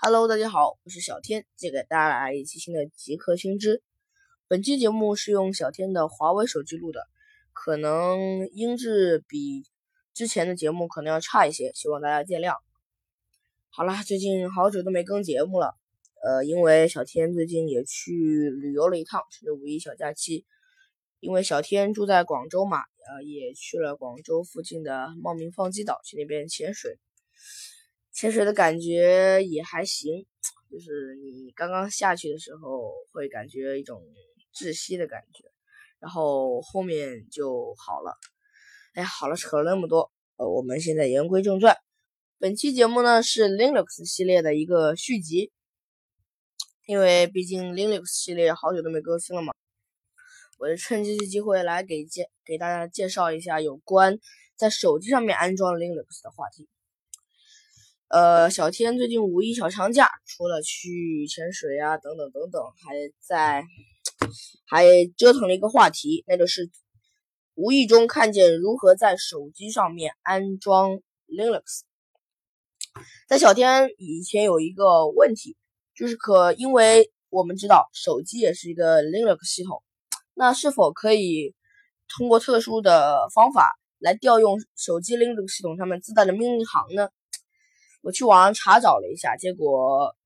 Hello，大家好，我是小天，借给大家来一期新的极客新知。本期节目是用小天的华为手机录的，可能音质比之前的节目可能要差一些，希望大家见谅。好了，最近好久都没更节目了，呃，因为小天最近也去旅游了一趟，趁着五一小假期。因为小天住在广州嘛，呃，也去了广州附近的茂名放鸡岛，去那边潜水。潜水的感觉也还行，就是你刚刚下去的时候会感觉一种窒息的感觉，然后后面就好了。哎呀，好了，扯了那么多，呃，我们现在言归正传。本期节目呢是 Linux 系列的一个续集，因为毕竟 Linux 系列好久都没更新了嘛，我就趁这次机会来给介给大家介绍一下有关在手机上面安装 Linux 的话题。呃，小天最近五一小长假，除了去潜水啊，等等等等，还在还折腾了一个话题，那就是无意中看见如何在手机上面安装 Linux。在小天以前有一个问题，就是可因为我们知道手机也是一个 Linux 系统，那是否可以通过特殊的方法来调用手机 Linux 系统上面自带的命令行呢？我去网上查找了一下，结果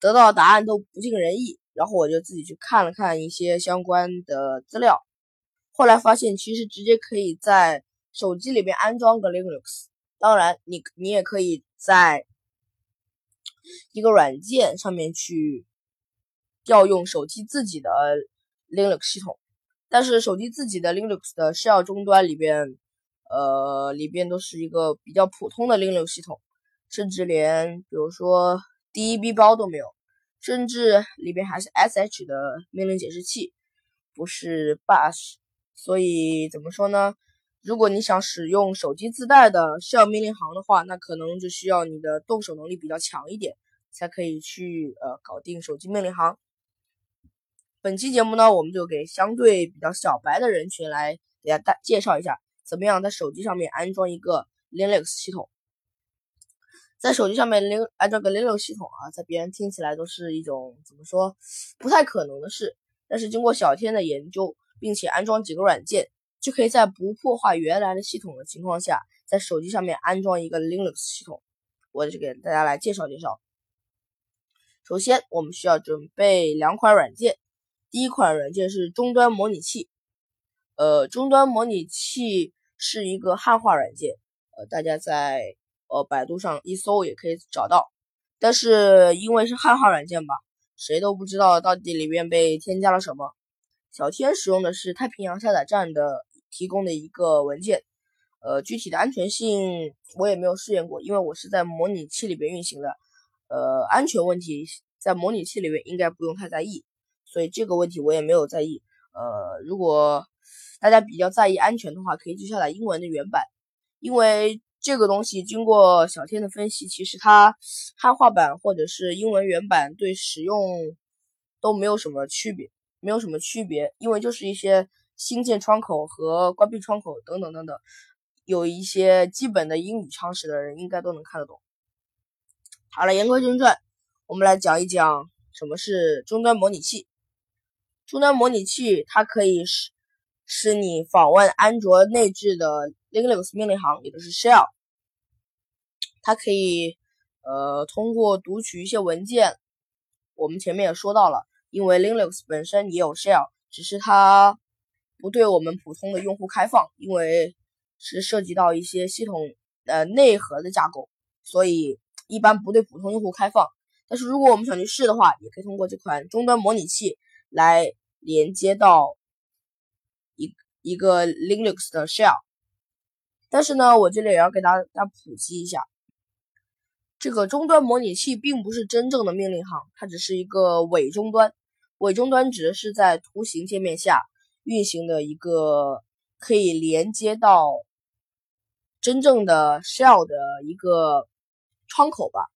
得到的答案都不尽人意。然后我就自己去看了看一些相关的资料，后来发现其实直接可以在手机里面安装个 Linux。当然，你你也可以在一个软件上面去调用手机自己的 Linux 系统，但是手机自己的 Linux 的 shell 终端里边，呃，里边都是一个比较普通的 Linux 系统。甚至连比如说 DEB 包都没有，甚至里边还是 SH 的命令解释器，不是 Bash。所以怎么说呢？如果你想使用手机自带的 shell 命令行的话，那可能就需要你的动手能力比较强一点，才可以去呃搞定手机命令行。本期节目呢，我们就给相对比较小白的人群来给大家介绍一下，怎么样在手机上面安装一个 Linux 系统。在手机上面连安装个 Linux 系统啊，在别人听起来都是一种怎么说不太可能的事。但是经过小天的研究，并且安装几个软件，就可以在不破坏原来的系统的情况下，在手机上面安装一个 Linux 系统。我就给大家来介绍介绍。首先，我们需要准备两款软件。第一款软件是终端模拟器。呃，终端模拟器是一个汉化软件。呃，大家在呃，百度上一搜也可以找到，但是因为是汉化软件吧，谁都不知道到底里面被添加了什么。小天使用的是太平洋下载站的提供的一个文件，呃，具体的安全性我也没有试验过，因为我是在模拟器里边运行的，呃，安全问题在模拟器里面应该不用太在意，所以这个问题我也没有在意。呃，如果大家比较在意安全的话，可以去下载英文的原版，因为。这个东西经过小天的分析，其实它汉化版或者是英文原版对使用都没有什么区别，没有什么区别，因为就是一些新建窗口和关闭窗口等等等等，有一些基本的英语常识的人应该都能看得懂。好了，言归正传，我们来讲一讲什么是终端模拟器。终端模拟器它可以使是你访问安卓内置的 Linux 命令行，也就是 shell。它可以，呃，通过读取一些文件。我们前面也说到了，因为 Linux 本身也有 shell，只是它不对我们普通的用户开放，因为是涉及到一些系统呃内核的架构，所以一般不对普通用户开放。但是如果我们想去试的话，也可以通过这款终端模拟器来连接到一个 Linux 的 shell。但是呢，我这里也要给大家普及一下。这个终端模拟器并不是真正的命令行，它只是一个伪终端。伪终端指的是在图形界面下运行的一个可以连接到真正的 shell 的一个窗口吧。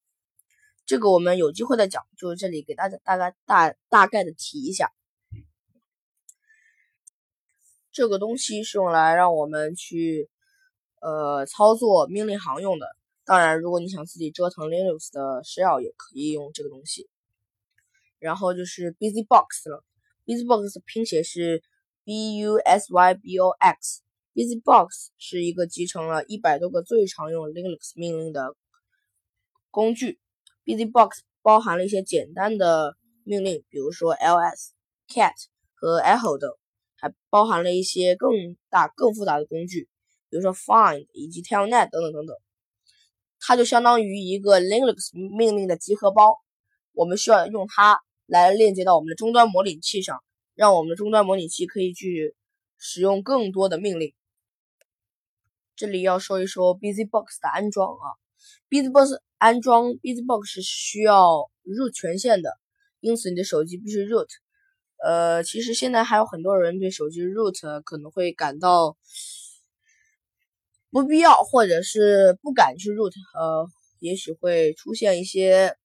这个我们有机会再讲，就是这里给大家大概大大概的提一下。这个东西是用来让我们去呃操作命令行用的。当然，如果你想自己折腾 Linux 的 shell，也可以用这个东西。然后就是 BusyBox 了，BusyBox 拼写是 B U S Y B O X。BusyBox 是一个集成了一百多个最常用 Linux 命令的工具。BusyBox 包含了一些简单的命令，比如说 ls、cat 和 echo 等，还包含了一些更大、更复杂的工具，比如说 find 以及 telnet 等等等等。它就相当于一个 Linux 命令的集合包，我们需要用它来链接到我们的终端模拟器上，让我们的终端模拟器可以去使用更多的命令。这里要说一说 BusyBox 的安装啊，BusyBox 安装 BusyBox 是需要 root 权限的，因此你的手机必须 root。呃，其实现在还有很多人对手机 root 可能会感到。不必要，或者是不敢去 root，呃，也许会出现一些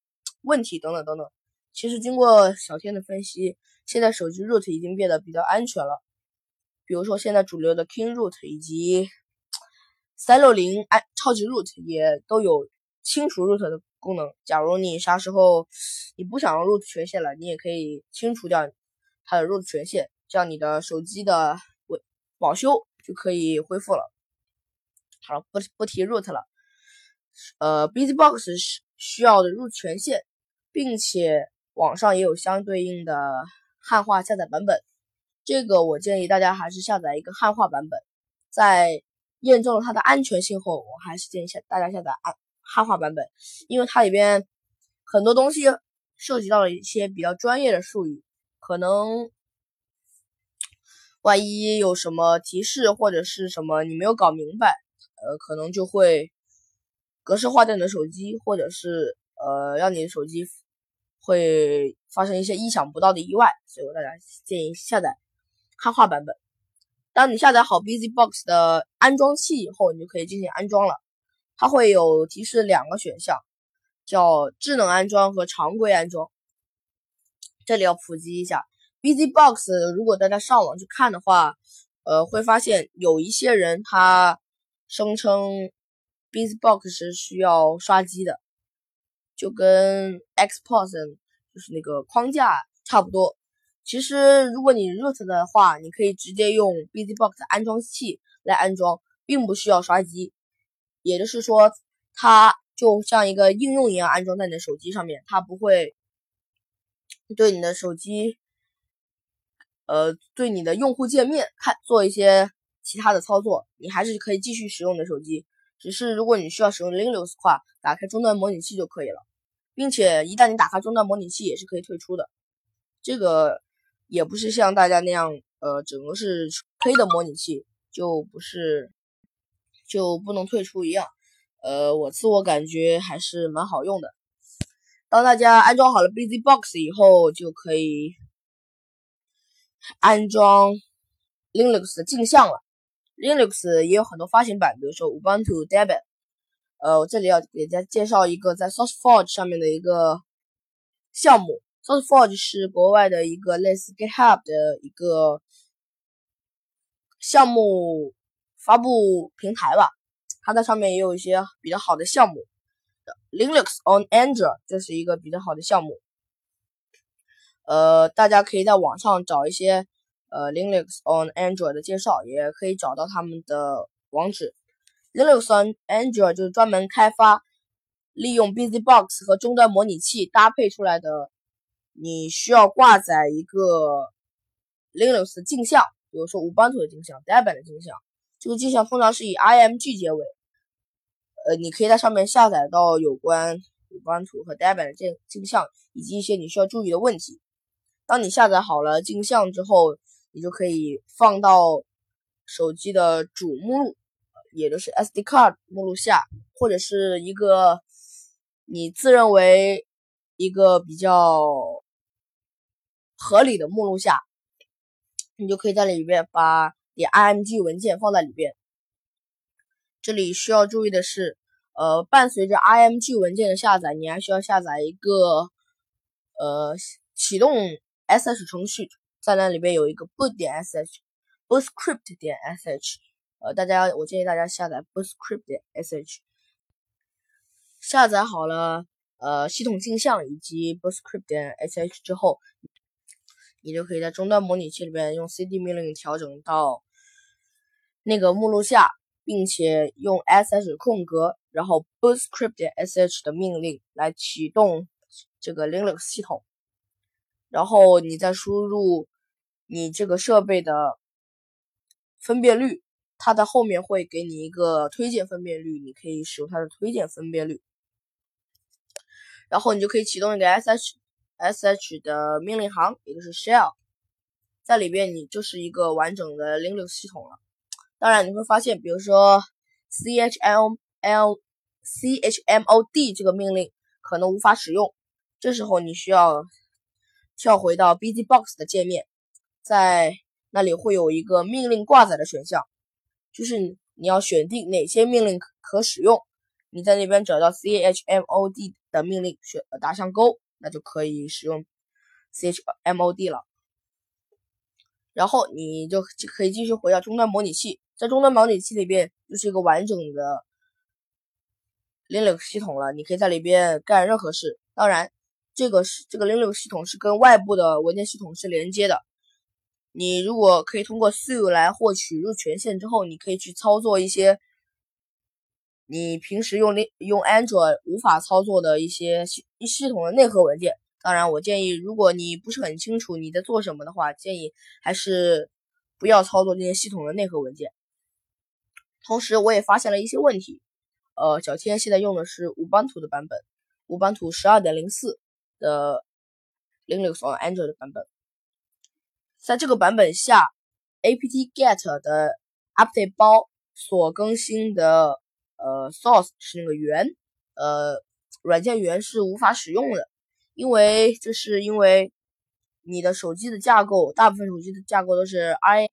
问题等等等等。其实经过小天的分析，现在手机 root 已经变得比较安全了。比如说现在主流的 King Root 以及三六零安超级 root 也都有清除 root 的功能。假如你啥时候你不想用 root 权限了，你也可以清除掉它的 root 权限，这样你的手机的维保修就可以恢复了。好了，不不提 root 了。呃，BusyBox 是需要的 root 权限，并且网上也有相对应的汉化下载版本。这个我建议大家还是下载一个汉化版本。在验证了它的安全性后，我还是建议下大家下载汉汉化版本，因为它里边很多东西涉及到了一些比较专业的术语，可能万一有什么提示或者是什么你没有搞明白。呃，可能就会格式化掉你的手机，或者是呃，让你的手机会发生一些意想不到的意外，所以我大家建议下载汉化版本。当你下载好 BusyBox 的安装器以后，你就可以进行安装了。它会有提示两个选项，叫智能安装和常规安装。这里要普及一下，BusyBox 如果大家上网去看的话，呃，会发现有一些人他。声称 BusyBox 是需要刷机的，就跟 Xpos 就是那个框架差不多。其实如果你 root 的话，你可以直接用 BusyBox 的安装器来安装，并不需要刷机。也就是说，它就像一个应用一样安装在你的手机上面，它不会对你的手机，呃，对你的用户界面看做一些。其他的操作你还是可以继续使用你的手机，只是如果你需要使用 Linux 的话，打开终端模拟器就可以了，并且一旦你打开终端模拟器也是可以退出的。这个也不是像大家那样，呃，整个是黑的模拟器就不是就不能退出一样。呃，我自我感觉还是蛮好用的。当大家安装好了 BusyBox 以后，就可以安装 Linux 的镜像了。Linux 也有很多发行版，比如说 Ubuntu Debian。呃，我这里要给大家介绍一个在 SourceForge 上面的一个项目。SourceForge 是国外的一个类似 GitHub 的一个项目发布平台吧。它在上面也有一些比较好的项目。Linux on Android 这是一个比较好的项目。呃，大家可以在网上找一些。呃，Linux on Android 的介绍也可以找到他们的网址。Linux on Android 就是专门开发利用 BusyBox 和终端模拟器搭配出来的。你需要挂载一个 Linux 的镜像，比如说 Ubuntu 的镜像、Debian 的镜像。这个镜像通常是以 img 结尾。呃，你可以在上面下载到有关 Ubuntu 和 Debian 的镜镜像，以及一些你需要注意的问题。当你下载好了镜像之后，你就可以放到手机的主目录，也就是 SD card 目录下，或者是一个你自认为一个比较合理的目录下，你就可以在里边把你 IMG 文件放在里边。这里需要注意的是，呃，伴随着 IMG 文件的下载，你还需要下载一个呃启动 SH 程序。在那里边有一个 boot 点 sh，bootscript 点 sh，呃，大家我建议大家下载 bootscript 点 sh。下载好了呃系统镜像以及 Bootscript 点 sh 之后，你就可以在终端模拟器里边用 cd 命令调整到那个目录下，并且用 sh 空格，然后 Bootscript 点 sh 的命令来启动这个 Linux 系统，然后你再输入你这个设备的分辨率。它的后面会给你一个推荐分辨率，你可以使用它的推荐分辨率，然后你就可以启动一个 sh sh 的命令行，也就是 shell，在里边你就是一个完整的 Linux 系统了。当然你会发现，比如说 chml chmod 这个命令可能无法使用，这时候你需要跳回到 BZBox 的界面，在那里会有一个命令挂载的选项。就是你要选定哪些命令可使用，你在那边找到 chmod 的命令，选打上勾，那就可以使用 chmod 了。然后你就可以继续回到终端模拟器，在终端模拟器里边就是一个完整的 Linux 系统了，你可以在里边干任何事。当然，这个是这个 Linux 系统是跟外部的文件系统是连接的。你如果可以通过 su 来获取入权限之后，你可以去操作一些你平时用用 Android 无法操作的一些系系统的内核文件。当然，我建议如果你不是很清楚你在做什么的话，建议还是不要操作这些系统的内核文件。同时，我也发现了一些问题。呃，小天现在用的是无班图的版本，无班图十二点零四的 Linux on Android 的版本。在这个版本下，apt-get 的 update 包所更新的呃 source 是那个源，呃软件源是无法使用的，因为这是因为你的手机的架构，大部分手机的架构都是 i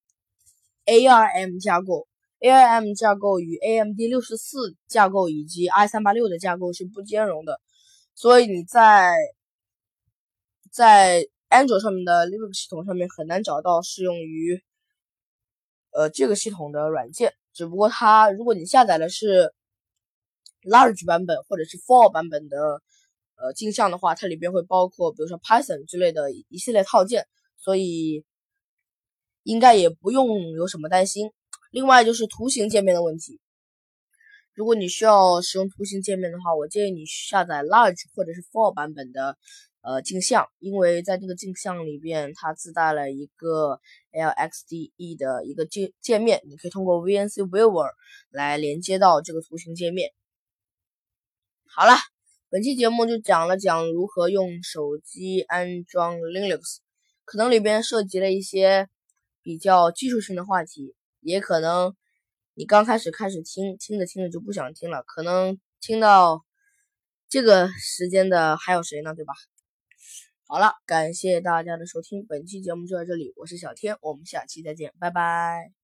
ARM 架构，ARM 架构与 AMD 六十四架构以及 i 三八六的架构是不兼容的，所以你在在安卓上面的 Linux 系统上面很难找到适用于呃这个系统的软件，只不过它如果你下载的是 Large 版本或者是 Full 版本的呃镜像的话，它里边会包括比如说 Python 之类的一系列套件，所以应该也不用有什么担心。另外就是图形界面的问题，如果你需要使用图形界面的话，我建议你下载 Large 或者是 Full 版本的。呃，镜像，因为在这个镜像里边，它自带了一个 LXDE 的一个界界面，你可以通过 VNC Viewer 来连接到这个图形界面。好了，本期节目就讲了讲如何用手机安装 Linux，可能里边涉及了一些比较技术性的话题，也可能你刚开始开始听，听着听着就不想听了，可能听到这个时间的还有谁呢？对吧？好了，感谢大家的收听，本期节目就到这里，我是小天，我们下期再见，拜拜。